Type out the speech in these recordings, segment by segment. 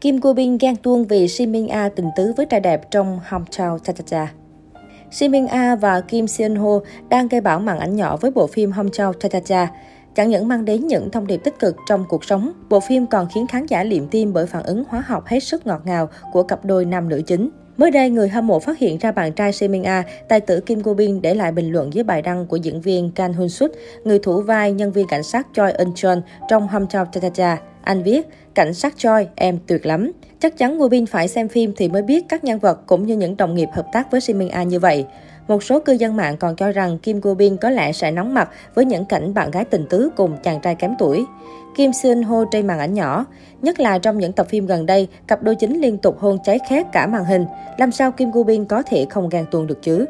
Kim Go Bin ghen tuông vì Shin Min A tình tứ với trai đẹp trong Hometown Cha Cha Cha. Shin Min A và Kim Seon Ho đang gây bão màn ảnh nhỏ với bộ phim Hometown Cha Cha Cha. Chẳng những mang đến những thông điệp tích cực trong cuộc sống, bộ phim còn khiến khán giả liệm tim bởi phản ứng hóa học hết sức ngọt ngào của cặp đôi nam nữ chính. Mới đây, người hâm mộ phát hiện ra bạn trai Semin A, tài tử Kim Go Bin để lại bình luận dưới bài đăng của diễn viên Kang Hun Suk, người thủ vai nhân viên cảnh sát Choi Eun Chon trong Hometown Cha Cha Cha. Anh viết, cảnh sát Choi, em tuyệt lắm. Chắc chắn Go Bin phải xem phim thì mới biết các nhân vật cũng như những đồng nghiệp hợp tác với Semin A như vậy. Một số cư dân mạng còn cho rằng Kim Go Bin có lẽ sẽ nóng mặt với những cảnh bạn gái tình tứ cùng chàng trai kém tuổi. Kim Seon Ho trên màn ảnh nhỏ. Nhất là trong những tập phim gần đây, cặp đôi chính liên tục hôn cháy khét cả màn hình. Làm sao Kim Go Bin có thể không ghen tuông được chứ?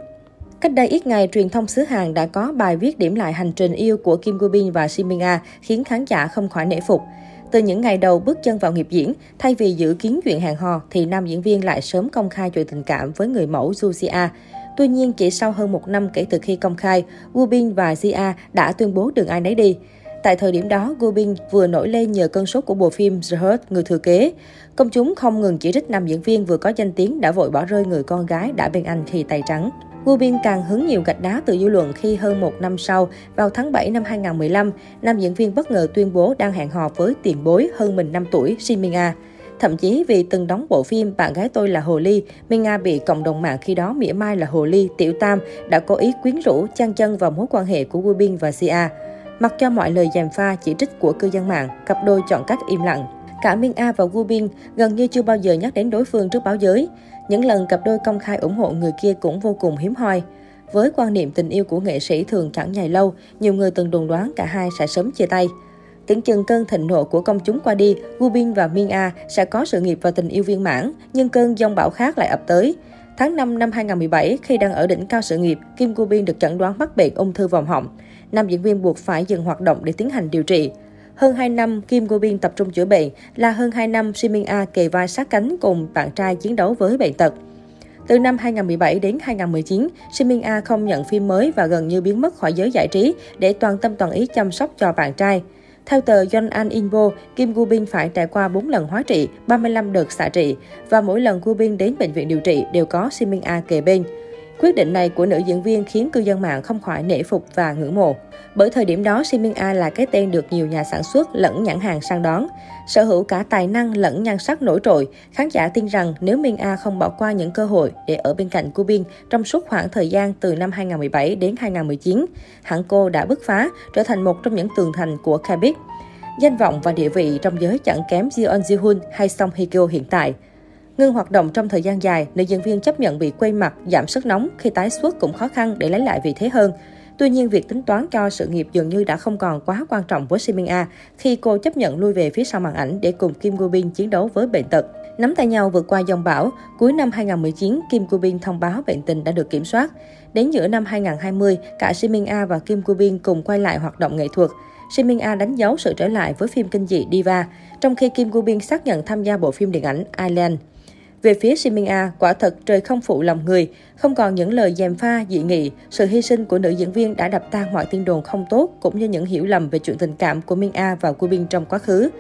Cách đây ít ngày, truyền thông xứ Hàn đã có bài viết điểm lại hành trình yêu của Kim Go Bin và Shin Min A, khiến khán giả không khỏi nể phục. Từ những ngày đầu bước chân vào nghiệp diễn, thay vì dự kiến chuyện hàng hò, thì nam diễn viên lại sớm công khai chuyện tình cảm với người mẫu Jusia. Tuy nhiên, chỉ sau hơn một năm kể từ khi công khai, Woo Bin và Zia đã tuyên bố đường ai nấy đi. Tại thời điểm đó, Gu Bin vừa nổi lên nhờ cơn sốt của bộ phim The Hurt, Người thừa kế. Công chúng không ngừng chỉ trích nam diễn viên vừa có danh tiếng đã vội bỏ rơi người con gái đã bên anh khi tay trắng. Gu Bin càng hứng nhiều gạch đá từ dư luận khi hơn một năm sau, vào tháng 7 năm 2015, nam diễn viên bất ngờ tuyên bố đang hẹn hò với tiền bối hơn mình 5 tuổi, Shin Min A. Thậm chí vì từng đóng bộ phim Bạn gái tôi là Hồ Ly, Minh Nga bị cộng đồng mạng khi đó mỉa mai là Hồ Ly, Tiểu Tam đã cố ý quyến rũ, chăn chân vào mối quan hệ của Gu Bin và Sia. Mặc cho mọi lời gièm pha chỉ trích của cư dân mạng, cặp đôi chọn cách im lặng. Cả Minh A và Gu Bin gần như chưa bao giờ nhắc đến đối phương trước báo giới. Những lần cặp đôi công khai ủng hộ người kia cũng vô cùng hiếm hoi. Với quan niệm tình yêu của nghệ sĩ thường chẳng dài lâu, nhiều người từng đồn đoán cả hai sẽ sớm chia tay. Tưởng chừng cơn thịnh nộ của công chúng qua đi, Gubin và Min A sẽ có sự nghiệp và tình yêu viên mãn, nhưng cơn giông bão khác lại ập tới. Tháng 5 năm 2017, khi đang ở đỉnh cao sự nghiệp, Kim Gubin được chẩn đoán mắc bệnh ung thư vòng họng nam diễn viên buộc phải dừng hoạt động để tiến hành điều trị. Hơn 2 năm, Kim Go Bin tập trung chữa bệnh, là hơn 2 năm Shin Min A kề vai sát cánh cùng bạn trai chiến đấu với bệnh tật. Từ năm 2017 đến 2019, Shin Min A không nhận phim mới và gần như biến mất khỏi giới giải trí để toàn tâm toàn ý chăm sóc cho bạn trai. Theo tờ An Inbo, Kim Gu Bin phải trải qua 4 lần hóa trị, 35 đợt xạ trị và mỗi lần Gu Bin đến bệnh viện điều trị đều có Shin Min A kề bên. Quyết định này của nữ diễn viên khiến cư dân mạng không khỏi nể phục và ngưỡng mộ. Bởi thời điểm đó, Min A là cái tên được nhiều nhà sản xuất lẫn nhãn hàng săn đón. Sở hữu cả tài năng lẫn nhan sắc nổi trội, khán giả tin rằng nếu Min A không bỏ qua những cơ hội để ở bên cạnh cô Bin trong suốt khoảng thời gian từ năm 2017 đến 2019, hãng cô đã bứt phá, trở thành một trong những tường thành của K-pop. Danh vọng và địa vị trong giới chẳng kém Jeon Ji-hun hay Song Hye Kyo hiện tại. Ngưng hoạt động trong thời gian dài, nữ diễn viên chấp nhận bị quay mặt, giảm sức nóng khi tái xuất cũng khó khăn để lấy lại vị thế hơn. Tuy nhiên, việc tính toán cho sự nghiệp dường như đã không còn quá quan trọng với Simin A khi cô chấp nhận lui về phía sau màn ảnh để cùng Kim Go Bin chiến đấu với bệnh tật. Nắm tay nhau vượt qua dòng bão, cuối năm 2019, Kim Go Bin thông báo bệnh tình đã được kiểm soát. Đến giữa năm 2020, cả Simin A và Kim Go Bin cùng quay lại hoạt động nghệ thuật. Simin A đánh dấu sự trở lại với phim kinh dị Diva, trong khi Kim Go Bin xác nhận tham gia bộ phim điện ảnh Island. Về phía Simin A, quả thật trời không phụ lòng người, không còn những lời dèm pha, dị nghị, sự hy sinh của nữ diễn viên đã đập tan mọi tin đồn không tốt cũng như những hiểu lầm về chuyện tình cảm của Min A và Bin trong quá khứ.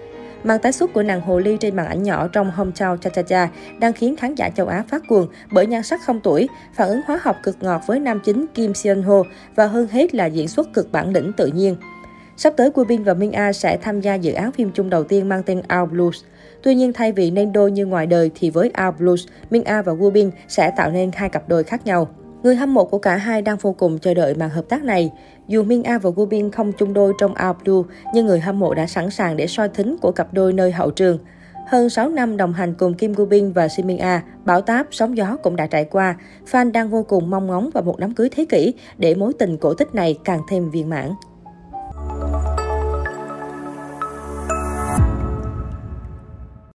Màn tái xuất của nàng hồ ly trên màn ảnh nhỏ trong Hometown Cha Cha Cha đang khiến khán giả châu Á phát cuồng bởi nhan sắc không tuổi, phản ứng hóa học cực ngọt với nam chính Kim Seon Ho và hơn hết là diễn xuất cực bản lĩnh tự nhiên. Sắp tới Bin và Min A sẽ tham gia dự án phim chung đầu tiên mang tên Our Blues. Tuy nhiên thay vì nên đôi như ngoài đời thì với Our Blues, Min A và Woo Bin sẽ tạo nên hai cặp đôi khác nhau. Người hâm mộ của cả hai đang vô cùng chờ đợi màn hợp tác này. Dù Min A và Woo Bin không chung đôi trong Our Blue, nhưng người hâm mộ đã sẵn sàng để soi thính của cặp đôi nơi hậu trường. Hơn 6 năm đồng hành cùng Kim Gu Bin và Shin Min A, bão táp, sóng gió cũng đã trải qua. Fan đang vô cùng mong ngóng vào một đám cưới thế kỷ để mối tình cổ tích này càng thêm viên mãn.